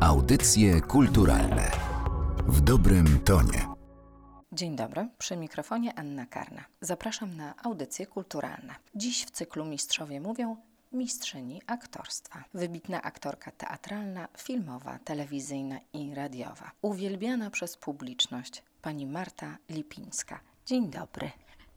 Audycje kulturalne w dobrym tonie. Dzień dobry, przy mikrofonie Anna Karna. Zapraszam na audycje kulturalne. Dziś w cyklu Mistrzowie mówią mistrzyni aktorstwa. Wybitna aktorka teatralna, filmowa, telewizyjna i radiowa. Uwielbiana przez publiczność pani Marta Lipińska. Dzień dobry.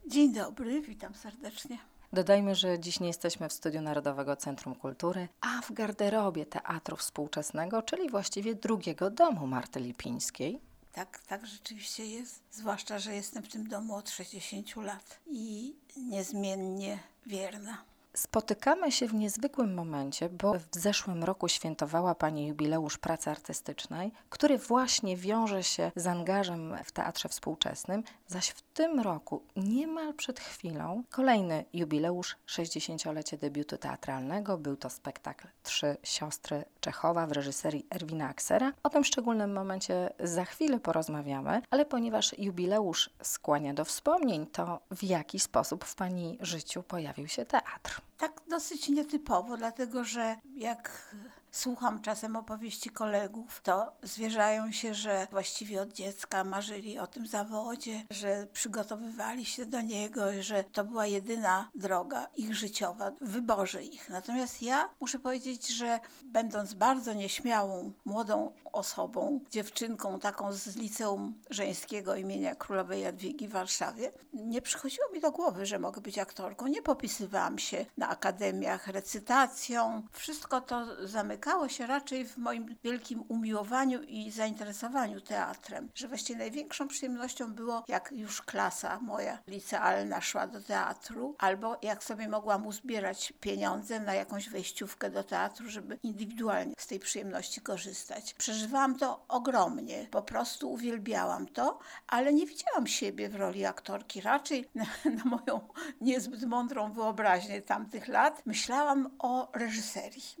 Dzień dobry, witam serdecznie. Dodajmy, że dziś nie jesteśmy w studiu Narodowego Centrum Kultury, a w garderobie Teatru Współczesnego, czyli właściwie drugiego domu Marty Lipińskiej. Tak, tak rzeczywiście jest. Zwłaszcza, że jestem w tym domu od 60 lat i niezmiennie wierna. Spotykamy się w niezwykłym momencie, bo w zeszłym roku świętowała Pani jubileusz pracy artystycznej, który właśnie wiąże się z angażem w teatrze współczesnym, zaś w tym roku, niemal przed chwilą, kolejny jubileusz 60-lecie debiutu teatralnego. Był to spektakl Trzy Siostry Czechowa w reżyserii Erwina Aksera. O tym szczególnym momencie za chwilę porozmawiamy, ale ponieważ jubileusz skłania do wspomnień, to w jaki sposób w Pani życiu pojawił się teatr? Tak dosyć nietypowo, dlatego że jak słucham czasem opowieści kolegów, to zwierzają się, że właściwie od dziecka marzyli o tym zawodzie, że przygotowywali się do niego, że to była jedyna droga ich życiowa wyborze ich. Natomiast ja muszę powiedzieć, że będąc bardzo nieśmiałą, młodą osobą, dziewczynką taką z liceum żeńskiego imienia Królowej Jadwigi w Warszawie, nie przychodziło mi do głowy, że mogę być aktorką. Nie popisywałam się na akademiach recytacją. Wszystko to zamykało zamykało się raczej w moim wielkim umiłowaniu i zainteresowaniu teatrem, że właściwie największą przyjemnością było, jak już klasa moja licealna szła do teatru, albo jak sobie mogłam uzbierać pieniądze na jakąś wejściówkę do teatru, żeby indywidualnie z tej przyjemności korzystać. Przeżywałam to ogromnie, po prostu uwielbiałam to, ale nie widziałam siebie w roli aktorki. Raczej na, na moją niezbyt mądrą wyobraźnię tamtych lat myślałam o reżyserii.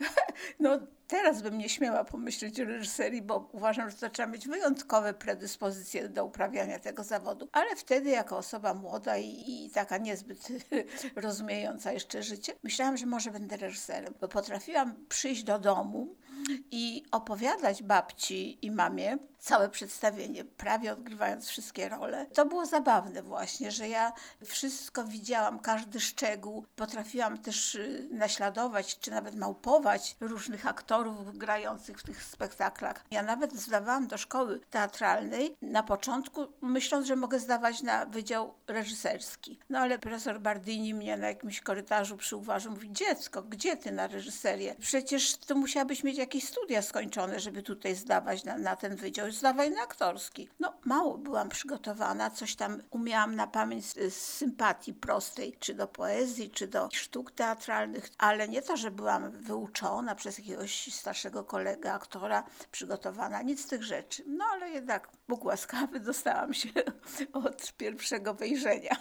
No teraz bym nie śmiała pomyśleć o reżyserii, bo uważam, że to trzeba mieć wyjątkowe predyspozycje do uprawiania tego zawodu. Ale wtedy jako osoba młoda i, i taka niezbyt rozumiejąca jeszcze życie, myślałam, że może będę reżyserem, bo potrafiłam przyjść do domu i opowiadać babci i mamie całe przedstawienie, prawie odgrywając wszystkie role. To było zabawne właśnie, że ja wszystko widziałam, każdy szczegół. Potrafiłam też y, naśladować, czy nawet małpować różnych aktorów grających w tych spektaklach. Ja nawet zdawałam do szkoły teatralnej na początku, myśląc, że mogę zdawać na wydział reżyserski. No ale profesor Bardini mnie na jakimś korytarzu przyuważył, mówi, dziecko, gdzie ty na reżyserię? Przecież tu musiałabyś mieć jakieś studia skończone, żeby tutaj zdawać na, na ten wydział zdawaj na aktorski. No, mało byłam przygotowana, coś tam umiałam na pamięć z, z sympatii prostej, czy do poezji, czy do sztuk teatralnych, ale nie to, że byłam wyuczona przez jakiegoś starszego kolegę, aktora, przygotowana, nic z tych rzeczy. No, ale jednak Bóg łaskawy, dostałam się od pierwszego wejrzenia.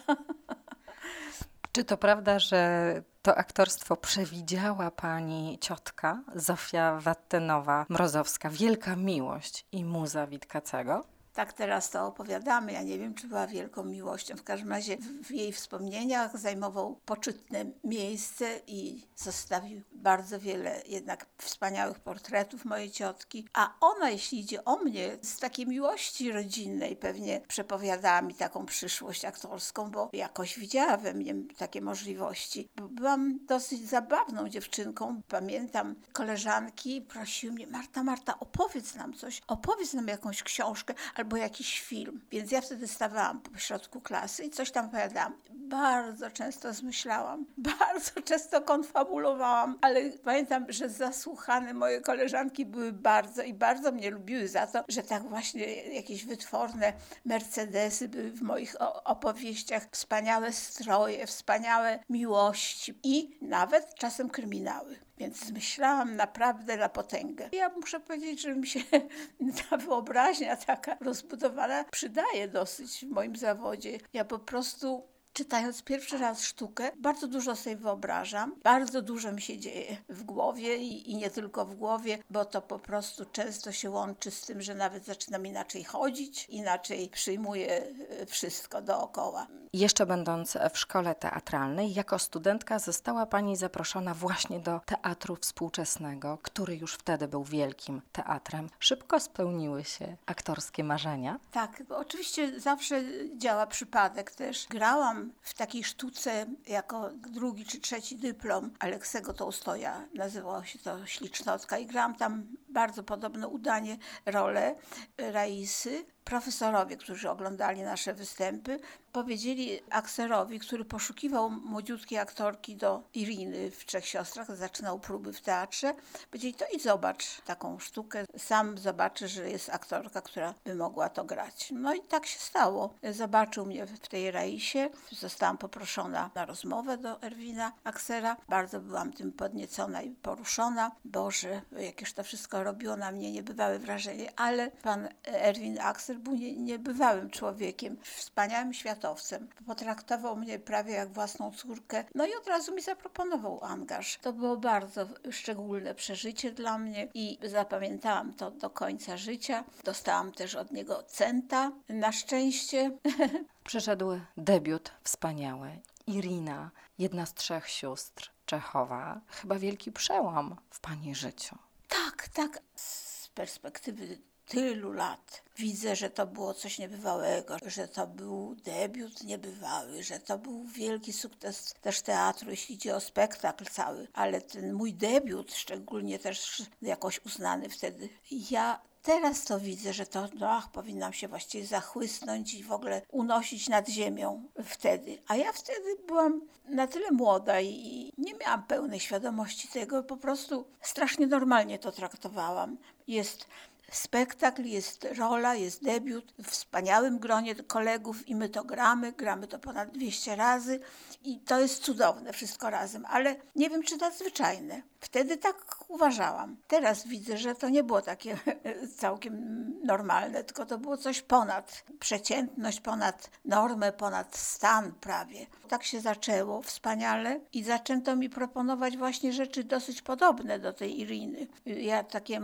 Czy to prawda, że to aktorstwo przewidziała pani ciotka Zofia Wattenowa-Mrozowska, Wielka Miłość i Muza Witkacego? Tak teraz to opowiadamy. Ja nie wiem, czy była wielką miłością. W każdym razie w jej wspomnieniach zajmował poczytne miejsce i zostawił bardzo wiele jednak wspaniałych portretów mojej ciotki. A ona, jeśli idzie o mnie, z takiej miłości rodzinnej pewnie przepowiadała mi taką przyszłość aktorską, bo jakoś widziała we mnie takie możliwości. Byłam dosyć zabawną dziewczynką. Pamiętam, koleżanki prosiły mnie, Marta, Marta, opowiedz nam coś, opowiedz nam jakąś książkę albo jakiś film. Więc ja wtedy stawałam po środku klasy i coś tam opowiadałam. Bardzo często zmyślałam, bardzo często konfabulowałam, ale pamiętam, że zasłuchane moje koleżanki były bardzo i bardzo mnie lubiły za to, że tak właśnie jakieś wytworne Mercedesy były w moich opowieściach, wspaniałe stroje, wspaniałe miłości i nawet czasem kryminały. Więc myślałam naprawdę na potęgę. Ja muszę powiedzieć, że mi się ta wyobraźnia taka rozbudowana przydaje dosyć w moim zawodzie. Ja po prostu czytając pierwszy raz sztukę, bardzo dużo sobie wyobrażam, bardzo dużo mi się dzieje w głowie i, i, nie tylko w głowie, bo to po prostu często się łączy z tym, że nawet zaczynam inaczej chodzić, inaczej przyjmuję e, wszystko dookoła. Jeszcze będąc w szkole teatralnej, jako studentka została Pani zaproszona właśnie do teatru współczesnego, który już wtedy był wielkim teatrem. Szybko spełniły się aktorskie marzenia? Tak, oczywiście zawsze działa przypadek też. Grałam w takiej sztuce jako drugi czy trzeci dyplom Aleksego Tołstoja. Nazywało się to Ślicznotka i grałam tam bardzo podobne udanie, rolę Raisy profesorowie, którzy oglądali nasze występy, powiedzieli akserowi, który poszukiwał młodziutkiej aktorki do Iriny w Trzech Siostrach, zaczynał próby w teatrze, powiedzieli, to idź zobacz taką sztukę, sam zobaczy, że jest aktorka, która by mogła to grać. No i tak się stało. Zobaczył mnie w tej Raisie, zostałam poproszona na rozmowę do Erwina Aksera. Bardzo byłam tym podniecona i poruszona. Boże, jakież to wszystko robiło na mnie niebywałe wrażenie, ale pan Erwin Akser był niebywałym człowiekiem, wspaniałym światowcem. Potraktował mnie prawie jak własną córkę, no i od razu mi zaproponował angaż. To było bardzo szczególne przeżycie dla mnie i zapamiętałam to do końca życia. Dostałam też od niego centa, na szczęście. Przyszedł debiut wspaniały. Irina, jedna z trzech sióstr Czechowa. Chyba wielki przełom w pani życiu. Tak, tak. Z perspektywy tylu lat widzę, że to było coś niebywałego, że to był debiut niebywały, że to był wielki sukces też teatru, jeśli idzie o spektakl cały, ale ten mój debiut szczególnie też jakoś uznany wtedy. Ja teraz to widzę, że to no, ach, powinnam się właściwie zachłysnąć i w ogóle unosić nad ziemią wtedy. A ja wtedy byłam na tyle młoda i nie miałam pełnej świadomości tego, po prostu strasznie normalnie to traktowałam. Jest spektakl, jest rola, jest debiut w wspaniałym gronie kolegów i my to gramy, gramy to ponad 200 razy i to jest cudowne wszystko razem, ale nie wiem czy nadzwyczajne. Wtedy tak uważałam. Teraz widzę, że to nie było takie całkiem normalne, tylko to było coś ponad przeciętność, ponad normę, ponad stan prawie. Tak się zaczęło wspaniale i zaczęto mi proponować właśnie rzeczy dosyć podobne do tej Iriny. Ja takie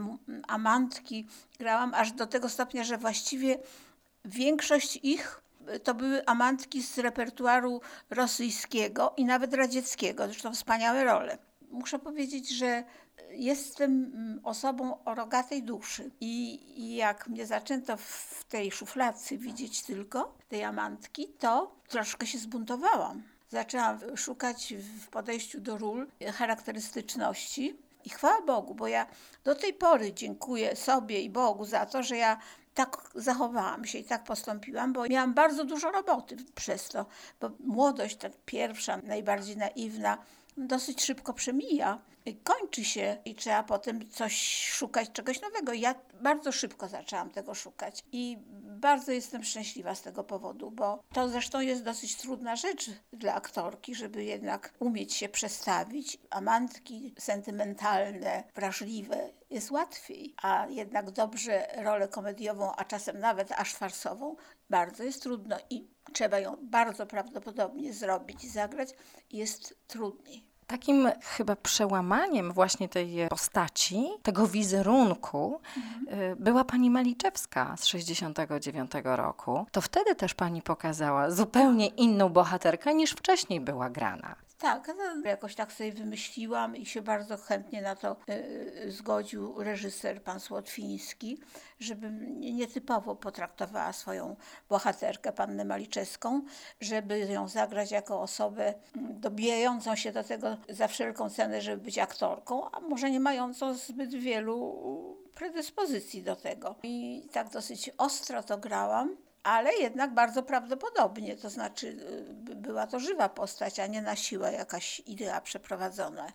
amantki grałam aż do tego stopnia, że właściwie większość ich to były amantki z repertuaru rosyjskiego i nawet radzieckiego, zresztą wspaniałe role. Muszę powiedzieć, że jestem mm, osobą o rogatej duszy i jak mnie zaczęto w tej szufladce widzieć tylko, tej amantki, to troszkę się zbuntowałam. Zaczęłam szukać w podejściu do ról charakterystyczności i chwała Bogu, bo ja do tej pory dziękuję sobie i Bogu za to, że ja tak zachowałam się i tak postąpiłam, bo miałam bardzo dużo roboty przez to, bo młodość, ta pierwsza, najbardziej naiwna, dosyć szybko przemija, kończy się i trzeba potem coś szukać, czegoś nowego. Ja bardzo szybko zaczęłam tego szukać i bardzo jestem szczęśliwa z tego powodu, bo to zresztą jest dosyć trudna rzecz dla aktorki, żeby jednak umieć się przestawić. Amantki sentymentalne, wrażliwe jest łatwiej, a jednak dobrze rolę komediową, a czasem nawet aż farsową, bardzo jest trudno i trzeba ją bardzo prawdopodobnie zrobić i zagrać, jest trudniej. Takim chyba przełamaniem właśnie tej postaci, tego wizerunku mhm. była pani Maliczewska z 69 roku. To wtedy też pani pokazała zupełnie inną bohaterkę niż wcześniej była grana. Tak, no, jakoś tak sobie wymyśliłam i się bardzo chętnie na to y, zgodził reżyser pan Słotwiński, żebym nietypowo potraktowała swoją bohaterkę, pannę Maliczewską, żeby ją zagrać jako osobę mm, dobijającą się do tego za wszelką cenę, żeby być aktorką, a może nie mającą zbyt wielu predyspozycji do tego. I tak dosyć ostro to grałam ale jednak bardzo prawdopodobnie, to znaczy y, była to żywa postać, a nie na siłę jakaś idea przeprowadzona.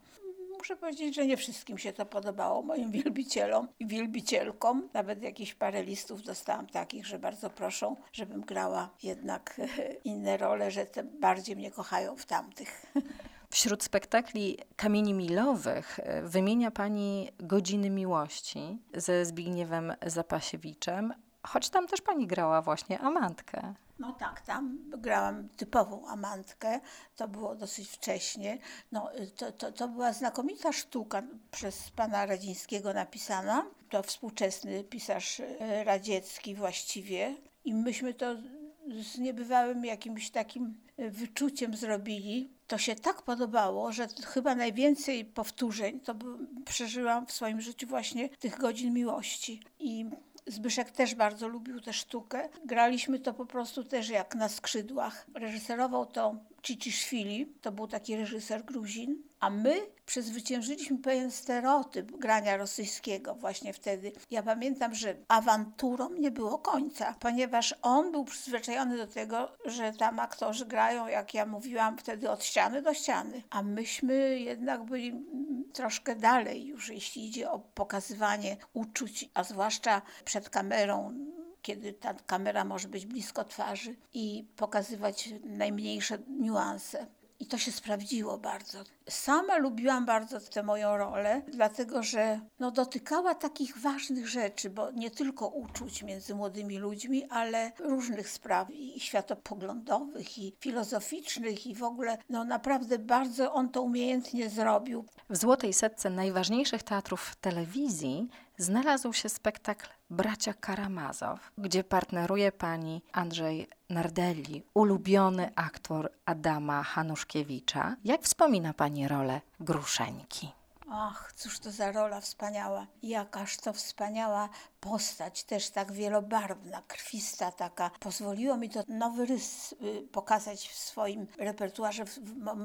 Muszę powiedzieć, że nie wszystkim się to podobało, moim wielbicielom i wielbicielkom. Nawet jakieś parę listów dostałam takich, że bardzo proszą, żebym grała jednak inne role, że te bardziej mnie kochają w tamtych. Wśród spektakli kamieni milowych y, wymienia Pani Godziny Miłości ze Zbigniewem Zapasiewiczem, choć tam też pani grała właśnie amantkę. No tak, tam grałam typową amantkę, to było dosyć wcześnie. No, to, to, to była znakomita sztuka przez pana Radzińskiego napisana. To współczesny pisarz e, radziecki właściwie. I myśmy to z niebywałym jakimś takim e, wyczuciem zrobili. To się tak podobało, że chyba najwięcej powtórzeń to przeżyłam w swoim życiu właśnie tych godzin miłości. I Zbyszek też bardzo lubił tę sztukę. Graliśmy to po prostu też jak na skrzydłach. Reżyserował to Ciciszwili, to był taki reżyser Gruzin, a my przezwyciężyliśmy pewien stereotyp grania rosyjskiego właśnie wtedy. Ja pamiętam, że awanturą nie było końca, ponieważ on był przyzwyczajony do tego, że tam aktorzy grają, jak ja mówiłam, wtedy od ściany do ściany, a myśmy jednak byli troszkę dalej już, jeśli idzie o pokazywanie uczuć, a zwłaszcza przed kamerą kiedy ta kamera może być blisko twarzy i pokazywać najmniejsze niuanse. I to się sprawdziło bardzo. Sama lubiłam bardzo tę moją rolę, dlatego że no, dotykała takich ważnych rzeczy, bo nie tylko uczuć między młodymi ludźmi, ale różnych spraw i światopoglądowych, i filozoficznych, i w ogóle no, naprawdę bardzo on to umiejętnie zrobił. W złotej setce najważniejszych teatrów telewizji znalazł się spektakl Bracia Karamazow, gdzie partneruje pani Andrzej Nardelli, ulubiony aktor Adama Hanuszkiewicza. Jak wspomina pani rolę Gruszeńki? Ach, cóż to za rola wspaniała. Jakaż to wspaniała postać, też tak wielobarwna, krwista taka. Pozwoliło mi to nowy rys y, pokazać w swoim repertuarze,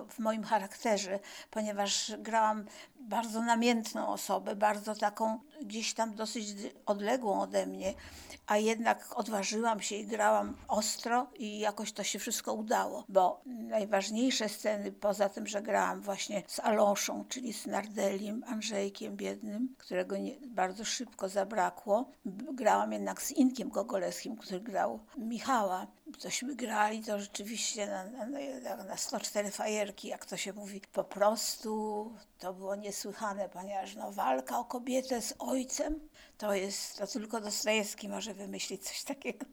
w, moim charakterze, ponieważ grałam bardzo namiętną osobę, bardzo taką gdzieś tam dosyć odległą ode mnie, a jednak odważyłam się i grałam ostro i jakoś to się wszystko udało, bo najważniejsze sceny, poza tym, że grałam właśnie z Aloszą, czyli z Nardeliem, Andrzejkiem biednym, którego nie, bardzo szybko zabrakło, grałam jednak z Inkiem Gogolewskim, który grał Michała. Cośmy grali to rzeczywiście na, na, na 104 fajerki, jak to się mówi. Po prostu to było niesłychane, ponieważ no, walka o kobietę z ojcem to jest, to tylko Dostojewski może wymyślić coś takiego.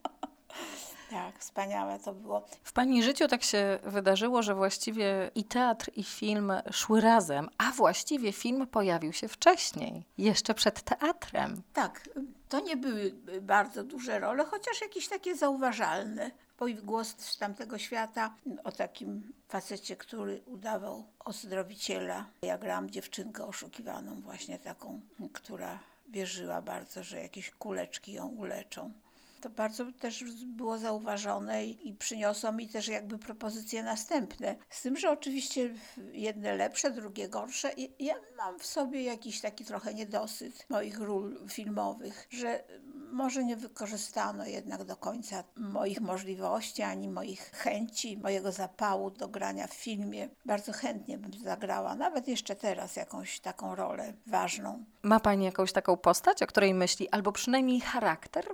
Tak, wspaniałe to było. W Pani życiu tak się wydarzyło, że właściwie i teatr, i film szły razem, a właściwie film pojawił się wcześniej, jeszcze przed teatrem. Tak, to nie były bardzo duże role, chociaż jakieś takie zauważalne. Bo głos z tamtego świata o takim facecie, który udawał ozdrowiciela. Ja grałam dziewczynkę oszukiwaną, właśnie taką, która wierzyła bardzo, że jakieś kuleczki ją uleczą to bardzo też było zauważone i przyniosło mi też jakby propozycje następne. Z tym, że oczywiście jedne lepsze, drugie gorsze. I ja mam w sobie jakiś taki trochę niedosyt moich ról filmowych, że może nie wykorzystano jednak do końca moich możliwości, ani moich chęci, mojego zapału do grania w filmie. Bardzo chętnie bym zagrała, nawet jeszcze teraz, jakąś taką rolę ważną. Ma Pani jakąś taką postać, o której myśli, albo przynajmniej charakter?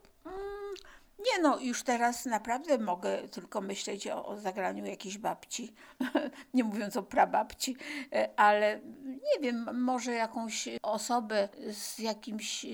Nie no, już teraz naprawdę mogę tylko myśleć o, o zagraniu jakiejś babci, nie mówiąc o prababci, e, ale nie wiem, może jakąś osobę z jakimś e,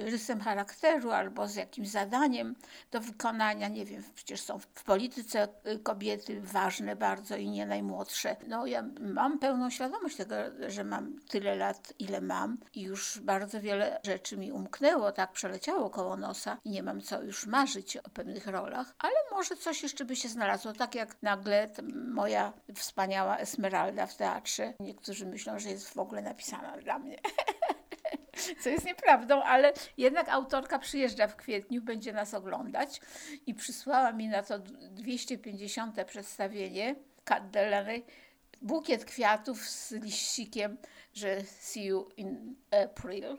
rysem charakteru albo z jakimś zadaniem do wykonania, nie wiem, przecież są w polityce e, kobiety ważne bardzo i nie najmłodsze. No ja mam pełną świadomość tego, że mam tyle lat, ile mam i już bardzo wiele rzeczy mi umknęło, tak przeleciało koło nosa i nie mam co już marzyć o pewnych rolach, ale może coś jeszcze by się znalazło, tak jak nagle moja wspaniała Esmeralda w teatrze. Niektórzy myślą, że jest w ogóle napisana dla mnie. Co jest nieprawdą, ale jednak autorka przyjeżdża w kwietniu, będzie nas oglądać i przysłała mi na to 250. przedstawienie Kat Delaney bukiet kwiatów z liścikiem, że see you in April.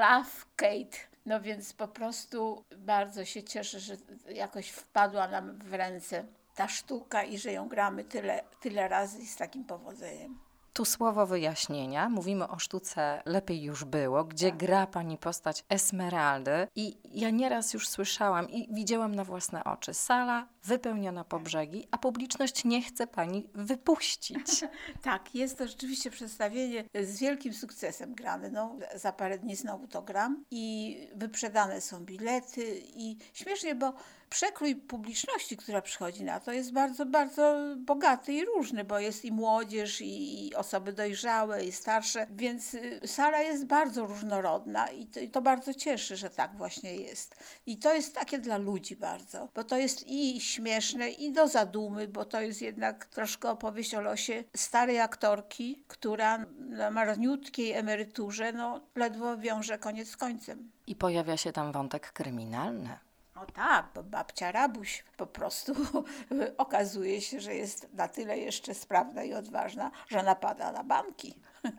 Love Kate. No więc po prostu bardzo się cieszę, że jakoś wpadła nam w ręce ta sztuka i że ją gramy tyle, tyle razy z takim powodzeniem. Tu słowo wyjaśnienia. Mówimy o sztuce Lepiej już było, gdzie tak. gra pani postać Esmeraldy. I ja nieraz już słyszałam i widziałam na własne oczy. Sala wypełniona po brzegi, a publiczność nie chce pani wypuścić. tak, jest to rzeczywiście przedstawienie z wielkim sukcesem grane. No, za parę dni znowu to gram i wyprzedane są bilety i śmiesznie, bo przekrój publiczności, która przychodzi na to, jest bardzo, bardzo bogaty i różny, bo jest i młodzież, i osoby dojrzałe, i starsze, więc y, sala jest bardzo różnorodna i to, i to bardzo cieszy, że tak właśnie jest. I to jest takie dla ludzi bardzo, bo to jest i śmieszne, i do zadumy, bo to jest jednak troszkę opowieść o losie starej aktorki, która na marniutkiej emeryturze no, ledwo wiąże koniec z końcem. I pojawia się tam wątek kryminalny. O tak, bo babcia Rabuś po prostu okazuje się, że jest na tyle jeszcze sprawna i odważna, że napada na banki.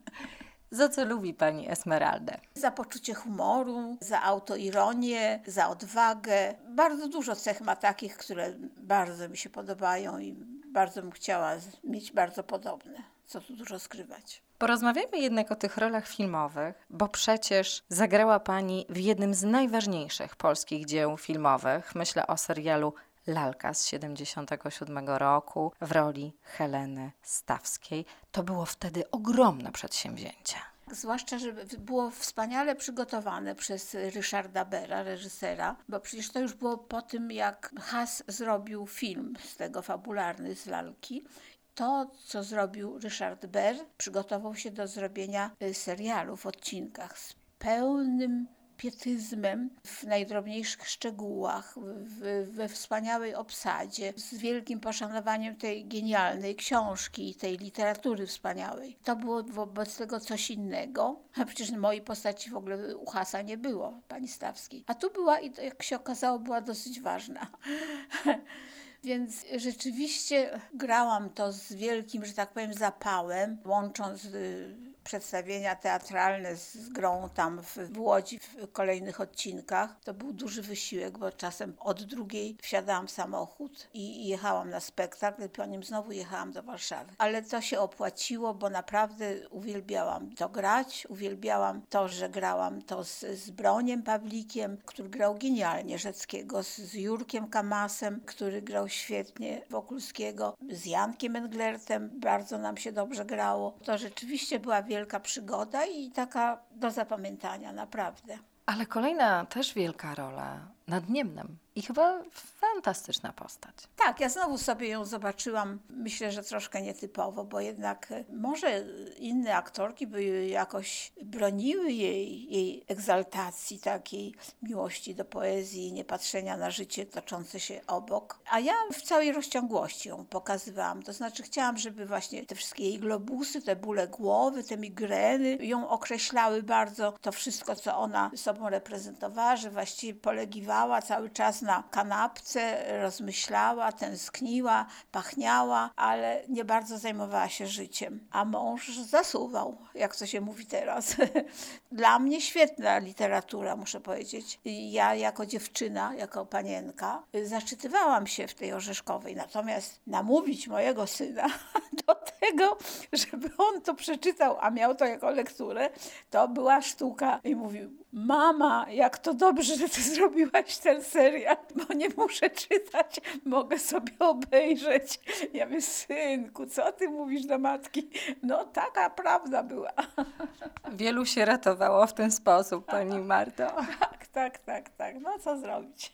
Za co lubi pani Esmeraldę? Za poczucie humoru, za autoironię, za odwagę. Bardzo dużo cech ma takich, które bardzo mi się podobają i bardzo bym chciała mieć bardzo podobne. Co tu dużo skrywać. Porozmawiajmy jednak o tych rolach filmowych, bo przecież zagrała Pani w jednym z najważniejszych polskich dzieł filmowych. Myślę o serialu Lalka z 77 roku w roli Heleny Stawskiej. To było wtedy ogromne przedsięwzięcie. Zwłaszcza, że było wspaniale przygotowane przez Ryszarda Bera, reżysera, bo przecież to już było po tym, jak Has zrobił film z tego fabularny z lalki to, co zrobił Richard Berr, przygotował się do zrobienia y, serialu w odcinkach z pełnym pietyzmem w najdrobniejszych szczegółach, w, we wspaniałej obsadzie, z wielkim poszanowaniem tej genialnej książki i tej literatury wspaniałej. To było wobec tego coś innego. A przecież mojej postaci w ogóle u Hasa nie było, pani Stawskiej. A tu była i jak się okazało, była dosyć ważna. Więc rzeczywiście grałam to z wielkim, że tak powiem, zapałem, łącząc y, przedstawienia teatralne z grą tam w, Łodzi w kolejnych odcinkach. To był duży wysiłek, bo czasem od drugiej wsiadałam w samochód i, i jechałam na spektakl, po nim znowu jechałam do Warszawy. Ale to się opłaciło, bo naprawdę uwielbiałam to grać, uwielbiałam to, że grałam to z, z Broniem Pawlikiem, który grał genialnie Rzeckiego, z, z Jurkiem Kamasem, który grał świetnie Wokulskiego, z Jankiem Englertem bardzo nam się dobrze grało. To rzeczywiście była wielka wielka przygoda i taka do zapamiętania, naprawdę. Ale kolejna też wielka rola nad Niemnem. I chyba fantastyczna postać. Tak, ja znowu sobie ją zobaczyłam, myślę, że troszkę nietypowo, bo jednak e, może inne aktorki by jakoś broniły jej, jej egzaltacji, takiej miłości do poezji, nie patrzenia na życie toczące się obok. A ja w całej rozciągłości ją pokazywałam. To znaczy chciałam, żeby właśnie te wszystkie jej globusy, te bóle głowy, te migreny ją określały bardzo. To wszystko, co ona sobą reprezentowała, że właściwie polegiwała cały czas na kanapce, rozmyślała, tęskniła, pachniała, ale nie bardzo zajmowała się życiem. A mąż zasuwał, jak to się mówi teraz. Dla mnie świetna literatura, muszę powiedzieć. Ja jako dziewczyna, jako panienka, zaczytywałam się w tej orzeszkowej. Natomiast namówić mojego syna do tego, żeby on to przeczytał, a miał to jako lekturę, to była sztuka. I mówił, mama, jak to dobrze, że ty zrobiłaś ten serial, bo nie muszę czytać, mogę sobie obejrzeć. Ja mówię, synku, co ty mówisz do matki? No taka prawda była. Wielu się ratowało w ten sposób, pani Marto. Tak, tak, tak, tak. No co zrobić?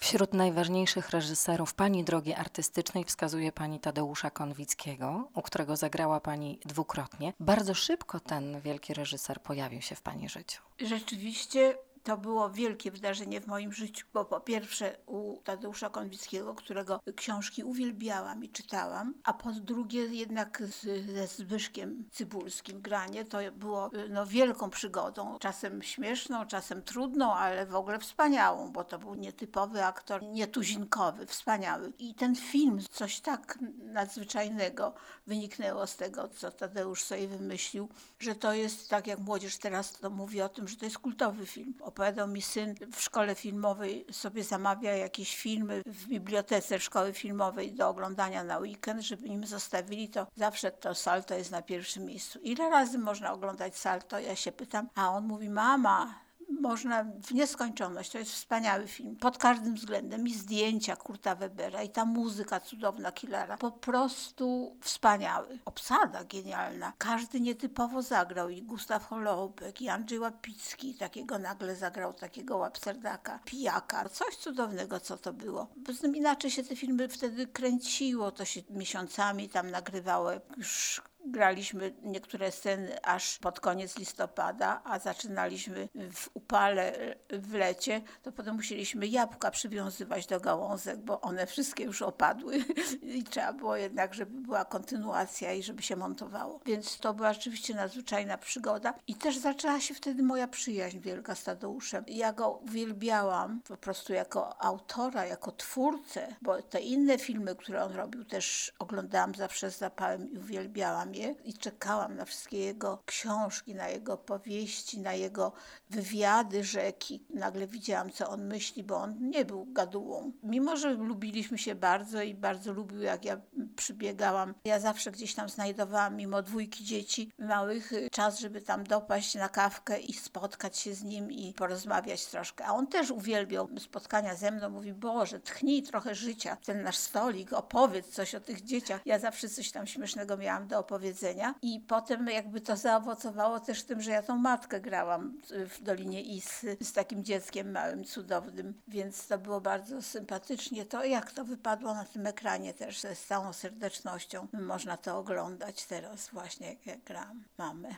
Wśród najważniejszych reżyserów Pani drogi artystycznej wskazuje Pani Tadeusza Konwickiego, u którego zagrała Pani dwukrotnie. Bardzo szybko ten wielki reżyser pojawił się w Pani życiu. Rzeczywiście to było wielkie wydarzenie w moim życiu, bo po pierwsze u Tadeusza Konwickiego, którego książki uwielbiałam i czytałam, a po drugie jednak z, ze Zbyszkiem Cybulskim granie to było no, wielką przygodą, czasem śmieszną, czasem trudną, ale w ogóle wspaniałą, bo to był nietypowy aktor, nietuzinkowy, wspaniały. I ten film, coś tak nadzwyczajnego wyniknęło z tego, co Tadeusz sobie wymyślił, że to jest, tak jak młodzież teraz to mówi o tym, że to jest kultowy film opowiadał mi syn, w szkole filmowej sobie zamawia jakieś filmy w bibliotece szkoły filmowej do oglądania na weekend, żeby im zostawili, to zawsze to salto jest na pierwszym miejscu. Ile razy można oglądać salto? Ja się pytam, a on mówi, mama, można w nieskończoność. To jest wspaniały film pod każdym względem. I zdjęcia Kurta Webera, i ta muzyka cudowna Killera. Po prostu wspaniały. Obsada genialna. Każdy nietypowo zagrał. I Gustaw Holoubek, i Andrzej Łapicki. Takiego nagle zagrał takiego łapserdaka, pijaka. Coś cudownego, co to było. Poza tym inaczej się te filmy wtedy kręciło. To się miesiącami tam nagrywało. Już graliśmy niektóre sceny aż pod koniec listopada, a zaczynaliśmy w upale w lecie, to potem musieliśmy jabłka przywiązywać do gałązek, bo one wszystkie już opadły i trzeba było jednak, żeby była kontynuacja i żeby się montowało. Więc to była rzeczywiście nadzwyczajna przygoda i też zaczęła się wtedy moja przyjaźń wielka z Tadeuszem. Ja go uwielbiałam po prostu jako autora, jako twórcę, bo te inne filmy, które on robił też oglądałam zawsze z zapałem i uwielbiałam i czekałam na wszystkie jego książki, na jego powieści, na jego wywiady rzeki. Nagle widziałam, co on myśli, bo on nie był gadułą. Mimo, że lubiliśmy się bardzo i bardzo lubił, jak ja przybiegałam. Ja zawsze gdzieś tam znajdowałam, mimo dwójki dzieci małych, czas, żeby tam dopaść na kawkę i spotkać się z nim i porozmawiać troszkę. A on też uwielbiał spotkania ze mną. Mówi, Boże, tchnij trochę życia, ten nasz stolik, opowiedz coś o tych dzieciach. Ja zawsze coś tam śmiesznego miałam do opowiedzenia powiedzenia. I potem jakby to zaowocowało też tym, że ja tą matkę grałam w Dolinie Isy z takim dzieckiem małym, cudownym, więc to było bardzo sympatycznie. To jak to wypadło na tym ekranie też z całą serdecznością. Można to oglądać teraz właśnie, jak gram mamę.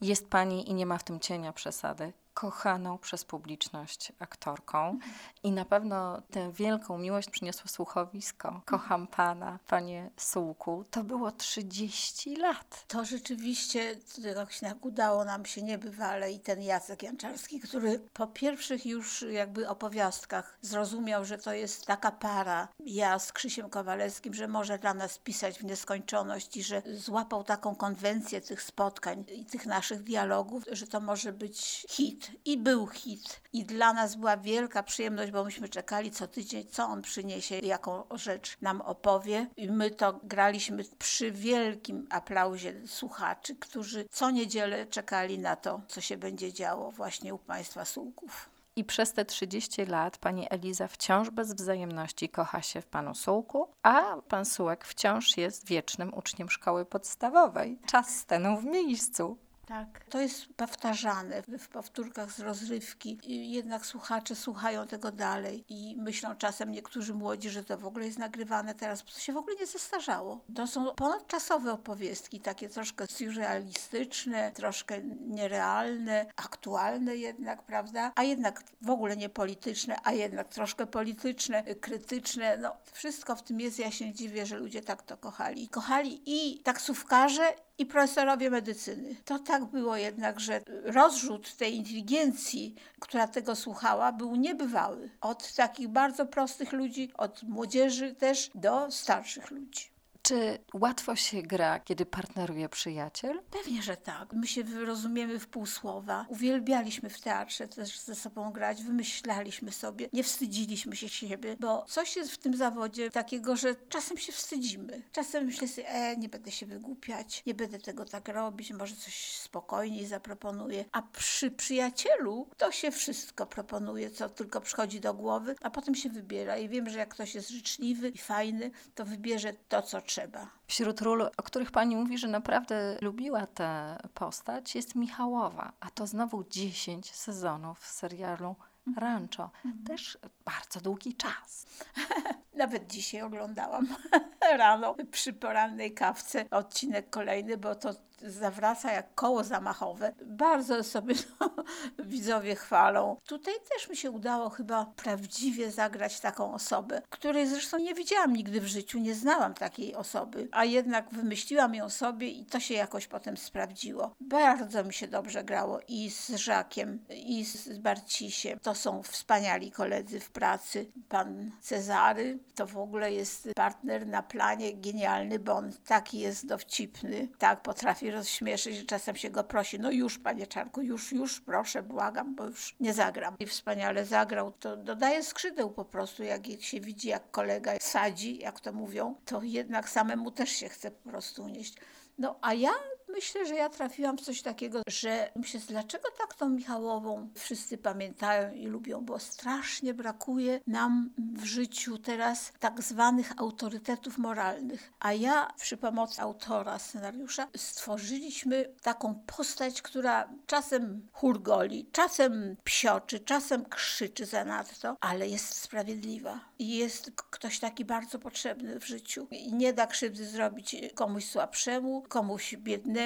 Jest pani i nie ma w tym cienia przesady kochaną przez publiczność aktorką i na pewno tę wielką miłość przyniosło słuchowisko. Kocham pana, panie Sułku. To było 30 lat. To rzeczywiście jakoś tak udało nam się niebywale i ten Jacek Janczarski, który po pierwszych już jakby opowiastkach zrozumiał, że to jest taka para, ja z Krzysiem Kowalewskim, że może dla nas pisać w nieskończoność i że złapał taką konwencję tych spotkań i tych naszych dialogów, że to może być hit i był hit. I dla nas była wielka przyjemność, bo myśmy czekali co tydzień, co on przyniesie, jaką rzecz nam opowie. I my to graliśmy przy wielkim aplauzie słuchaczy, którzy co niedzielę czekali na to, co się będzie działo właśnie u państwa Sułków. I przez te 30 lat pani Eliza wciąż bez wzajemności kocha się w panu Sułku, a pan Sułek wciąż jest wiecznym uczniem szkoły podstawowej. Czas stanął w miejscu. Tak, to jest powtarzane w powtórkach z rozrywki. Jednak słuchacze słuchają tego dalej i myślą czasem niektórzy młodzi, że to w ogóle jest nagrywane teraz, bo to się w ogóle nie zestarzało. To są ponadczasowe opowieści, takie troszkę surrealistyczne, troszkę nierealne, aktualne jednak, prawda? A jednak w ogóle nie polityczne, a jednak troszkę polityczne, krytyczne. No, wszystko w tym jest. Ja się dziwię, że ludzie tak to kochali. Kochali i taksówkarze, i profesorowie medycyny. To tak było jednak, że rozrzut tej inteligencji, która tego słuchała, był niebywały. Od takich bardzo prostych ludzi, od młodzieży też do starszych ludzi. Czy łatwo się gra, kiedy partneruje przyjaciel? Pewnie, że tak. My się rozumiemy w pół słowa. Uwielbialiśmy w teatrze też ze sobą grać, wymyślaliśmy sobie, nie wstydziliśmy się siebie, bo coś jest w tym zawodzie takiego, że czasem się wstydzimy. Czasem myślę sobie, e, nie będę się wygłupiać, nie będę tego tak robić, może coś spokojniej zaproponuję. A przy przyjacielu to się wszystko proponuje, co tylko przychodzi do głowy, a potem się wybiera. I wiem, że jak ktoś jest życzliwy i fajny, to wybierze to, co trzeba. Wśród ról, o których pani mówi, że naprawdę lubiła tę postać, jest Michałowa, a to znowu 10 sezonów serialu mhm. Rancho. Mhm. Też bardzo długi czas. Nawet dzisiaj oglądałam rano przy porannej kawce odcinek kolejny, bo to zawraca jak koło zamachowe. Bardzo sobie no, widzowie chwalą. Tutaj też mi się udało chyba prawdziwie zagrać taką osobę, której zresztą nie widziałam nigdy w życiu, nie znałam takiej osoby, a jednak wymyśliłam ją sobie i to się jakoś potem sprawdziło. Bardzo mi się dobrze grało i z Żakiem, i z Barcisiem. To są wspaniali koledzy w pracy. Pan Cezary to w ogóle jest partner na planie genialny, bo on taki jest dowcipny, tak potrafi rozśmieszyć, że czasem się go prosi, no już panie Czarku, już, już proszę, błagam, bo już nie zagram. I wspaniale zagrał, to dodaje skrzydeł po prostu, jak się widzi, jak kolega sadzi, jak to mówią, to jednak samemu też się chce po prostu unieść. No a ja Myślę, że ja trafiłam w coś takiego, że myślę, dlaczego tak tą Michałową wszyscy pamiętają i lubią, bo strasznie brakuje nam w życiu teraz tak zwanych autorytetów moralnych. A ja przy pomocy autora scenariusza stworzyliśmy taką postać, która czasem hurgoli, czasem psioczy, czasem krzyczy zanadto, ale jest sprawiedliwa. I jest ktoś taki bardzo potrzebny w życiu. I nie da krzywdy zrobić komuś słabszemu, komuś biednemu,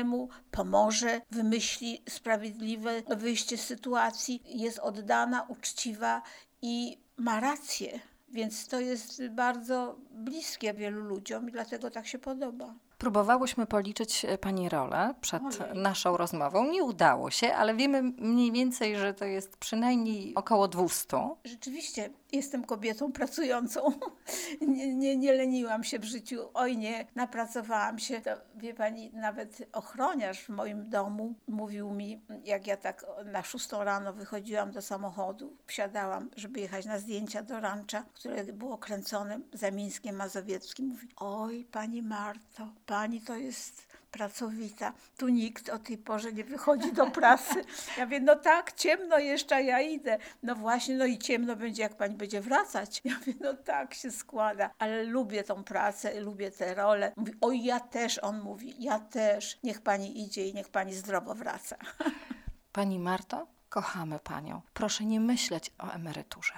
pomoże, wymyśli sprawiedliwe wyjście z sytuacji, jest oddana, uczciwa i ma rację. Więc to jest bardzo bliskie wielu ludziom i dlatego tak się podoba. Próbowałyśmy policzyć e, Pani rolę przed Ojej. naszą rozmową. Nie udało się, ale wiemy mniej więcej, że to jest przynajmniej około 200. Rzeczywiście jestem kobietą pracującą. Nie, nie, nie leniłam się w życiu. Oj nie, napracowałam się. To, wie pani, nawet ochroniarz w moim domu mówił mi, jak ja tak na szóstą rano wychodziłam do samochodu, wsiadałam, żeby jechać na zdjęcia do rancza, które było kręcone za Mińskiem Mazowieckim. Mówi, oj pani Marto, pani to jest pracowita. Tu nikt o tej porze nie wychodzi do pracy. Ja mówię, no tak, ciemno jeszcze, ja idę. No właśnie, no i ciemno będzie, jak pani będzie wracać. Ja mówię, no tak się składa, ale lubię tą pracę, lubię tę rolę. Mówi, oj, ja też, on mówi, ja też. Niech pani idzie i niech pani zdrowo wraca. Pani Marto, kochamy Panią. Proszę nie myśleć o emeryturze.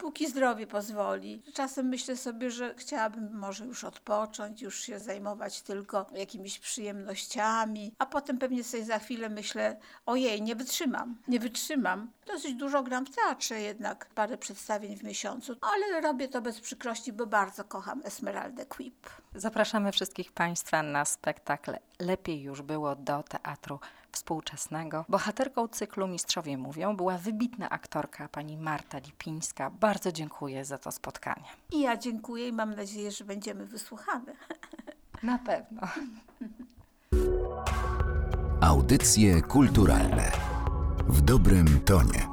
Póki zdrowie pozwoli. Czasem myślę sobie, że chciałabym może już odpocząć, już się zajmować tylko jakimiś przyjemnościami, a potem pewnie sobie za chwilę myślę, ojej, nie wytrzymam, nie wytrzymam. Dosyć dużo gram w teatrze jednak, parę przedstawień w miesiącu, ale robię to bez przykrości, bo bardzo kocham Esmeraldę Quip. Zapraszamy wszystkich Państwa na spektakl Lepiej już było do teatru współczesnego. Bohaterką cyklu Mistrzowie Mówią była wybitna aktorka pani Marta Lipińska. Bardzo dziękuję za to spotkanie. I ja dziękuję i mam nadzieję, że będziemy wysłuchane. Na pewno. Audycje kulturalne w dobrym tonie.